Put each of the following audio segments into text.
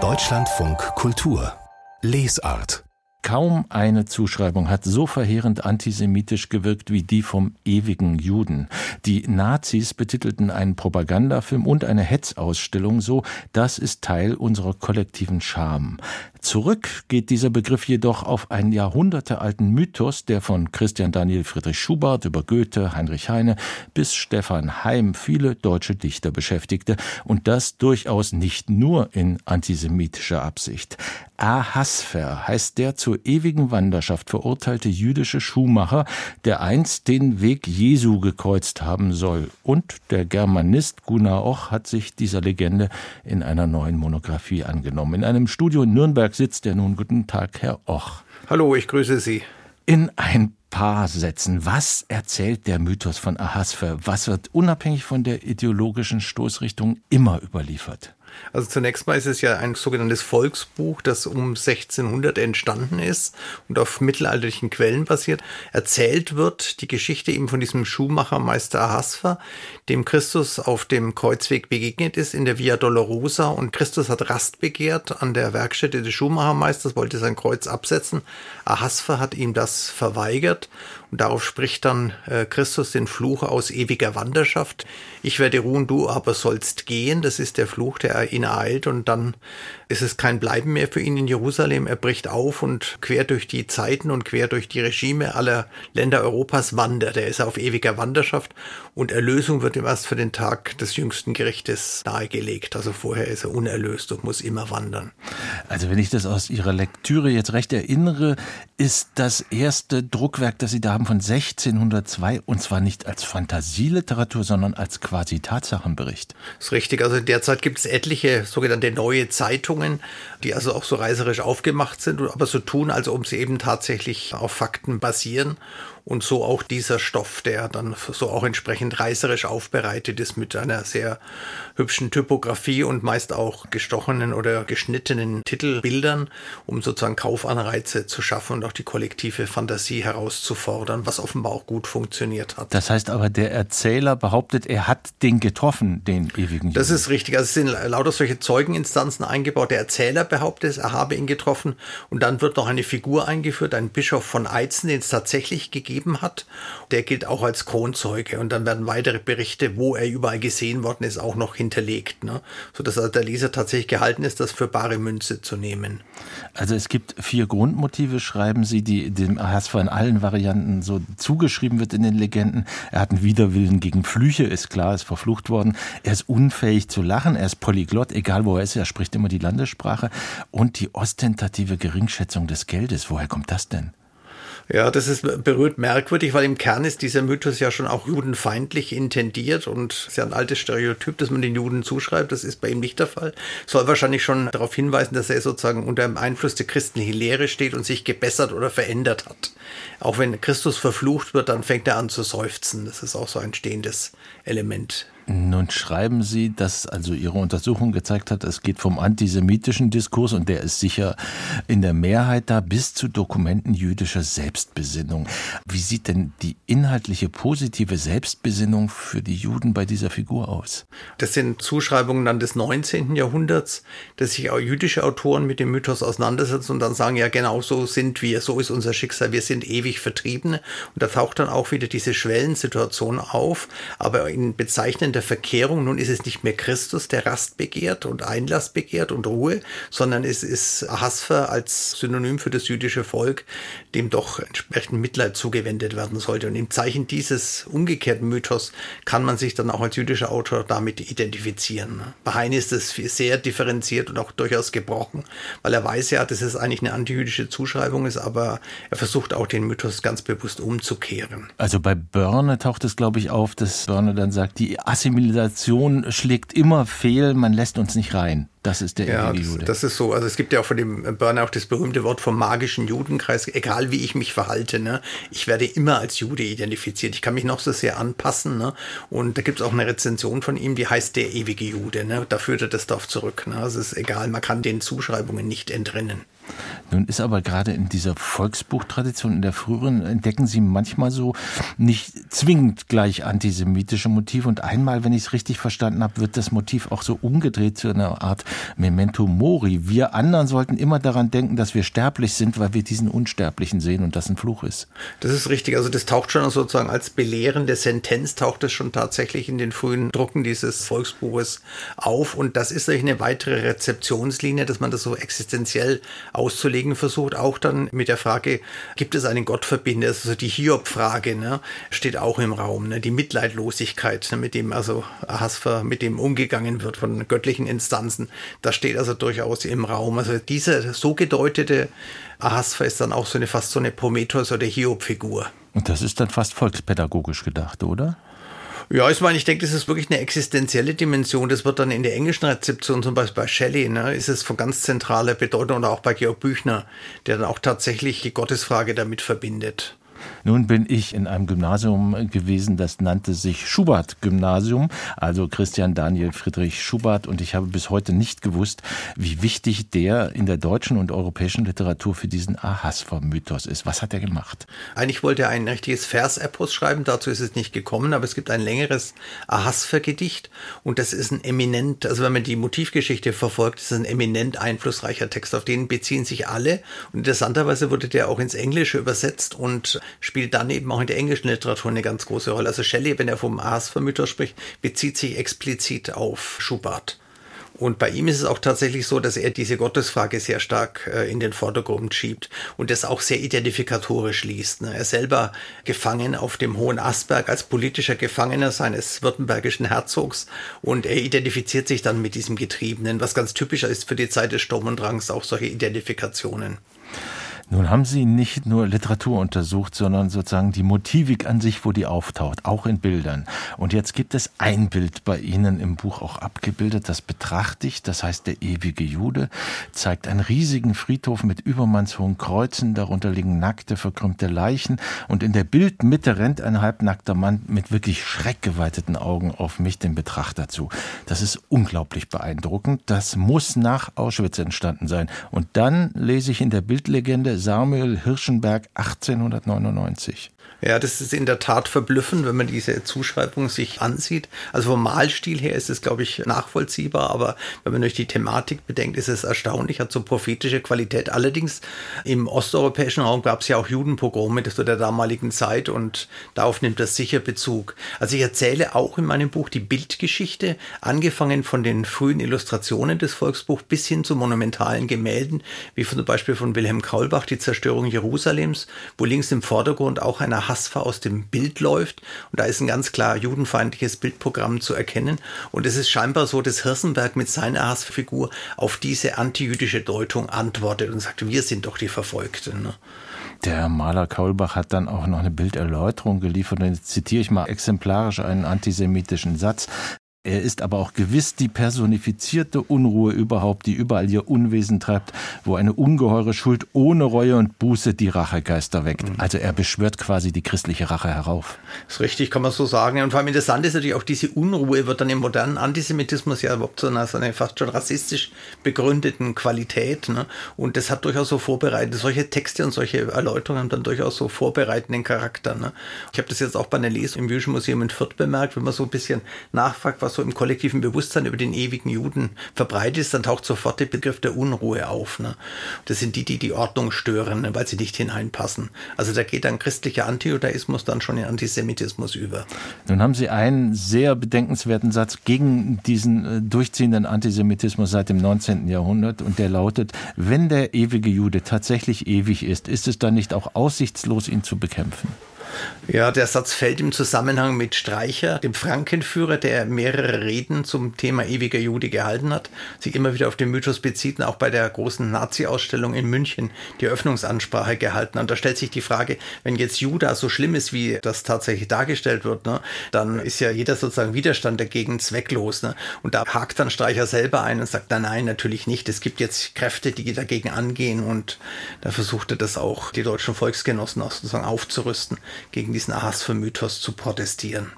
Deutschlandfunk Kultur Lesart Kaum eine Zuschreibung hat so verheerend antisemitisch gewirkt wie die vom ewigen Juden. Die Nazis betitelten einen Propagandafilm und eine Hetzausstellung so, das ist Teil unserer kollektiven Scham. Zurück geht dieser Begriff jedoch auf einen jahrhundertealten Mythos, der von Christian Daniel Friedrich Schubert über Goethe, Heinrich Heine bis Stefan Heim viele deutsche Dichter beschäftigte und das durchaus nicht nur in antisemitischer Absicht. Ahasver heißt der zur ewigen Wanderschaft verurteilte jüdische Schuhmacher, der einst den Weg Jesu gekreuzt haben soll. Und der Germanist Gunnar Och hat sich dieser Legende in einer neuen Monographie angenommen. In einem Studio in Nürnberg sitzt er nun. Guten Tag, Herr Och. Hallo, ich grüße Sie. In ein paar Sätzen, was erzählt der Mythos von Ahasver? Was wird unabhängig von der ideologischen Stoßrichtung immer überliefert? Also zunächst mal ist es ja ein sogenanntes Volksbuch, das um 1600 entstanden ist und auf mittelalterlichen Quellen basiert. Erzählt wird die Geschichte eben von diesem Schuhmachermeister Ahasver, dem Christus auf dem Kreuzweg begegnet ist in der Via Dolorosa und Christus hat Rast begehrt an der Werkstätte des Schuhmachermeisters, wollte sein Kreuz absetzen. Ahasver hat ihm das verweigert und darauf spricht dann äh, Christus den Fluch aus ewiger Wanderschaft. Ich werde ruhen, du aber sollst gehen. Das ist der Fluch, der ihn ereilt. Und dann ist es kein Bleiben mehr für ihn in Jerusalem. Er bricht auf und quer durch die Zeiten und quer durch die Regime aller Länder Europas wandert. Er ist auf ewiger Wanderschaft und Erlösung wird ihm erst für den Tag des jüngsten Gerichtes nahegelegt. Also vorher ist er unerlöst und muss immer wandern. Also wenn ich das aus Ihrer Lektüre jetzt recht erinnere, ist das erste Druckwerk, das Sie da haben, von 1602 und zwar nicht als Fantasieliteratur, sondern als quasi Tatsachenbericht. Das ist richtig. Also derzeit gibt es etliche sogenannte neue Zeitungen, die also auch so reiserisch aufgemacht sind, aber so tun, als ob sie eben tatsächlich auf Fakten basieren und so auch dieser Stoff, der dann so auch entsprechend reißerisch aufbereitet ist mit einer sehr hübschen Typografie und meist auch gestochenen oder geschnittenen Titelbildern, um sozusagen Kaufanreize zu schaffen und auch die kollektive Fantasie herauszufordern, was offenbar auch gut funktioniert hat. Das heißt aber, der Erzähler behauptet, er hat den getroffen, den ewigen. Das ist richtig. Also es sind lauter solche Zeugeninstanzen eingebaut. Der Erzähler behauptet, er habe ihn getroffen und dann wird noch eine Figur eingeführt, ein Bischof von Eizen, den es tatsächlich gegeben hat. Der gilt auch als Kronzeuge und dann werden weitere Berichte, wo er überall gesehen worden ist, auch noch hinterlegt, ne? sodass also der Leser tatsächlich gehalten ist, das für bare Münze zu nehmen. Also es gibt vier Grundmotive, schreiben Sie, die dem Ahasver in allen Varianten so zugeschrieben wird in den Legenden. Er hat einen Widerwillen gegen Flüche, ist klar, ist verflucht worden. Er ist unfähig zu lachen, er ist Polyglott, egal wo er ist, er spricht immer die Landessprache. Und die ostentative Geringschätzung des Geldes, woher kommt das denn? Ja, das ist berührt merkwürdig, weil im Kern ist dieser Mythos ja schon auch judenfeindlich intendiert und es ist ja ein altes Stereotyp, das man den Juden zuschreibt. Das ist bei ihm nicht der Fall. Soll wahrscheinlich schon darauf hinweisen, dass er sozusagen unter dem Einfluss der christlichen Lehre steht und sich gebessert oder verändert hat. Auch wenn Christus verflucht wird, dann fängt er an zu seufzen. Das ist auch so ein stehendes Element nun schreiben Sie, dass also Ihre Untersuchung gezeigt hat, es geht vom antisemitischen Diskurs und der ist sicher in der Mehrheit da bis zu Dokumenten jüdischer Selbstbesinnung. Wie sieht denn die inhaltliche positive Selbstbesinnung für die Juden bei dieser Figur aus? Das sind Zuschreibungen dann des 19. Jahrhunderts, dass sich auch jüdische Autoren mit dem Mythos auseinandersetzen und dann sagen, ja genau so sind wir, so ist unser Schicksal, wir sind ewig Vertriebene. Und da taucht dann auch wieder diese Schwellensituation auf, aber in bezeichnender der Verkehrung. Nun ist es nicht mehr Christus, der Rast begehrt und Einlass begehrt und Ruhe, sondern es ist Ahasver als Synonym für das jüdische Volk, dem doch entsprechend Mitleid zugewendet werden sollte. Und im Zeichen dieses umgekehrten Mythos kann man sich dann auch als jüdischer Autor damit identifizieren. Bei Heine ist es sehr differenziert und auch durchaus gebrochen, weil er weiß ja, dass es eigentlich eine antijüdische Zuschreibung ist, aber er versucht auch den Mythos ganz bewusst umzukehren. Also bei Börne taucht es, glaube ich, auf, dass Börne dann sagt, die Assimilation Assimilation schlägt immer fehl, man lässt uns nicht rein. Das ist der ja, ewige Jude. Das, das ist so. Also es gibt ja auch von dem Burner auch das berühmte Wort vom magischen Judenkreis. Egal wie ich mich verhalte, ne, ich werde immer als Jude identifiziert. Ich kann mich noch so sehr anpassen. Ne? Und da gibt es auch eine Rezension von ihm, die heißt der ewige Jude. Ne? Da führt er das Dorf zurück. Ne? Also es ist egal, man kann den Zuschreibungen nicht entrinnen. Nun ist aber gerade in dieser Volksbuchtradition, in der früheren, entdecken Sie manchmal so nicht zwingend gleich antisemitische Motive. Und einmal, wenn ich es richtig verstanden habe, wird das Motiv auch so umgedreht zu einer Art Memento Mori. Wir anderen sollten immer daran denken, dass wir sterblich sind, weil wir diesen Unsterblichen sehen und das ein Fluch ist. Das ist richtig. Also das taucht schon sozusagen als belehrende Sentenz, taucht es schon tatsächlich in den frühen Drucken dieses Volksbuches auf. Und das ist eine weitere Rezeptionslinie, dass man das so existenziell auszulegen versucht, auch dann mit der Frage, gibt es einen Gottverbinder? Also die Hiob-Frage ne, steht auch im Raum, ne, die Mitleidlosigkeit, ne, mit dem also Ahasver, mit dem umgegangen wird von göttlichen Instanzen, das steht also durchaus im Raum. Also diese so gedeutete Ahasver ist dann auch so eine fast so eine Prometheus- oder Hiob-Figur. Und das ist dann fast volkspädagogisch gedacht, oder? Ja, ich meine, ich denke, das ist wirklich eine existenzielle Dimension. Das wird dann in der englischen Rezeption, zum Beispiel bei Shelley, ne, ist es von ganz zentraler Bedeutung oder auch bei Georg Büchner, der dann auch tatsächlich die Gottesfrage damit verbindet. Nun bin ich in einem Gymnasium gewesen, das nannte sich Schubert-Gymnasium, also Christian Daniel Friedrich Schubert. Und ich habe bis heute nicht gewusst, wie wichtig der in der deutschen und europäischen Literatur für diesen Ahasver-Mythos ist. Was hat er gemacht? Eigentlich wollte er ein richtiges Versepos schreiben, dazu ist es nicht gekommen, aber es gibt ein längeres Ahasver-Gedicht und das ist ein eminent, also wenn man die Motivgeschichte verfolgt, ist es ein eminent einflussreicher Text, auf den beziehen sich alle. Und interessanterweise wurde der auch ins Englische übersetzt und spielt dann eben auch in der englischen Literatur eine ganz große Rolle. Also Shelley, wenn er vom Aasvermüter spricht, bezieht sich explizit auf Schubert. Und bei ihm ist es auch tatsächlich so, dass er diese Gottesfrage sehr stark äh, in den Vordergrund schiebt und das auch sehr identifikatorisch liest. Ne? Er selber gefangen auf dem Hohen Asberg als politischer Gefangener seines württembergischen Herzogs und er identifiziert sich dann mit diesem Getriebenen, was ganz typischer ist für die Zeit des Sturm und Drangs, auch solche Identifikationen. Nun haben Sie nicht nur Literatur untersucht, sondern sozusagen die Motivik an sich, wo die auftaucht, auch in Bildern. Und jetzt gibt es ein Bild bei Ihnen im Buch auch abgebildet, das betrachte ich, das heißt der ewige Jude, zeigt einen riesigen Friedhof mit übermannshohen Kreuzen, darunter liegen nackte, verkrümmte Leichen und in der Bildmitte rennt ein halbnackter Mann mit wirklich schreckgeweiteten Augen auf mich, den Betrachter, zu. Das ist unglaublich beeindruckend. Das muss nach Auschwitz entstanden sein. Und dann lese ich in der Bildlegende, Samuel Hirschenberg 1899. Ja, das ist in der Tat verblüffend, wenn man diese Zuschreibung sich ansieht. Also vom Malstil her ist es, glaube ich, nachvollziehbar, aber wenn man durch die Thematik bedenkt, ist es erstaunlich, hat so prophetische Qualität. Allerdings im osteuropäischen Raum gab es ja auch Judenpogrome zu der damaligen Zeit und darauf nimmt das sicher Bezug. Also ich erzähle auch in meinem Buch die Bildgeschichte, angefangen von den frühen Illustrationen des Volksbuchs bis hin zu monumentalen Gemälden, wie zum Beispiel von Wilhelm Kaulbach, die Zerstörung Jerusalems, wo links im Vordergrund auch Hasfer aus dem Bild läuft. Und da ist ein ganz klar judenfeindliches Bildprogramm zu erkennen. Und es ist scheinbar so, dass Hirsenberg mit seiner Hassfigur auf diese antijüdische Deutung antwortet und sagt, wir sind doch die Verfolgten. Ne? Der Maler Kaulbach hat dann auch noch eine Bilderläuterung geliefert. Und jetzt zitiere ich mal exemplarisch einen antisemitischen Satz. Er ist aber auch gewiss die personifizierte Unruhe überhaupt, die überall ihr Unwesen treibt, wo eine ungeheure Schuld ohne Reue und Buße die Rachegeister weckt. Mhm. Also er beschwört quasi die christliche Rache herauf. Das ist richtig, kann man so sagen. Und vor allem interessant ist natürlich auch diese Unruhe wird dann im modernen Antisemitismus ja überhaupt zu einer, so einer fast schon rassistisch begründeten Qualität. Ne? Und das hat durchaus so vorbereitet, solche Texte und solche Erläuterungen haben dann durchaus so vorbereitenden Charakter. Ne? Ich habe das jetzt auch bei einer Lesung im Jüdischen Museum in Fürth bemerkt, wenn man so ein bisschen nachfragt, was so im kollektiven Bewusstsein über den ewigen Juden verbreitet ist, dann taucht sofort der Begriff der Unruhe auf. Ne? Das sind die, die die Ordnung stören, ne? weil sie nicht hineinpassen. Also da geht dann christlicher Antijudaismus dann schon in Antisemitismus über. Nun haben Sie einen sehr bedenkenswerten Satz gegen diesen äh, durchziehenden Antisemitismus seit dem 19. Jahrhundert und der lautet, wenn der ewige Jude tatsächlich ewig ist, ist es dann nicht auch aussichtslos, ihn zu bekämpfen? Ja, der Satz fällt im Zusammenhang mit Streicher, dem Frankenführer, der mehrere Reden zum Thema ewiger Jude gehalten hat, sich immer wieder auf den Mythos bezieht und auch bei der großen Nazi-Ausstellung in München die Öffnungsansprache gehalten. Und da stellt sich die Frage, wenn jetzt Judas so schlimm ist, wie das tatsächlich dargestellt wird, ne, dann ist ja jeder sozusagen Widerstand dagegen zwecklos. Ne? Und da hakt dann Streicher selber ein und sagt, nein, nein, natürlich nicht. Es gibt jetzt Kräfte, die dagegen angehen und da versuchte das auch die deutschen Volksgenossen auch sozusagen aufzurüsten gegen die diesen Ahasver-Mythos zu protestieren.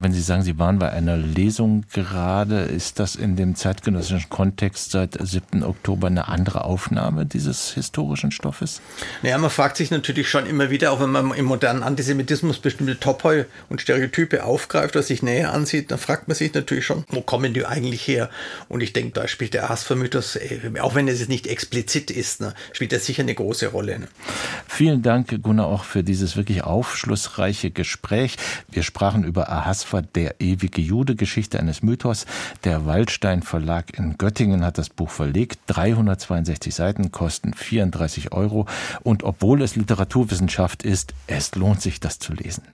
Wenn Sie sagen, Sie waren bei einer Lesung gerade, ist das in dem zeitgenössischen Kontext seit 7. Oktober eine andere Aufnahme dieses historischen Stoffes? Naja, man fragt sich natürlich schon immer wieder, auch wenn man im modernen Antisemitismus bestimmte Topoi und Stereotype aufgreift oder sich näher ansieht, dann fragt man sich natürlich schon, wo kommen die eigentlich her? Und ich denke, da spielt der Ahasver-Mythos, äh, auch wenn es jetzt nicht explizit ist, ne, spielt er sicher eine große Rolle. Ne? Vielen Dank, Gunnar, auch für dieses wirklich aufschlussreiche Gespräch. Wir sprachen über Ahasver, der ewige Jude, Geschichte eines Mythos. Der Waldstein Verlag in Göttingen hat das Buch verlegt. 362 Seiten kosten 34 Euro. Und obwohl es Literaturwissenschaft ist, es lohnt sich, das zu lesen.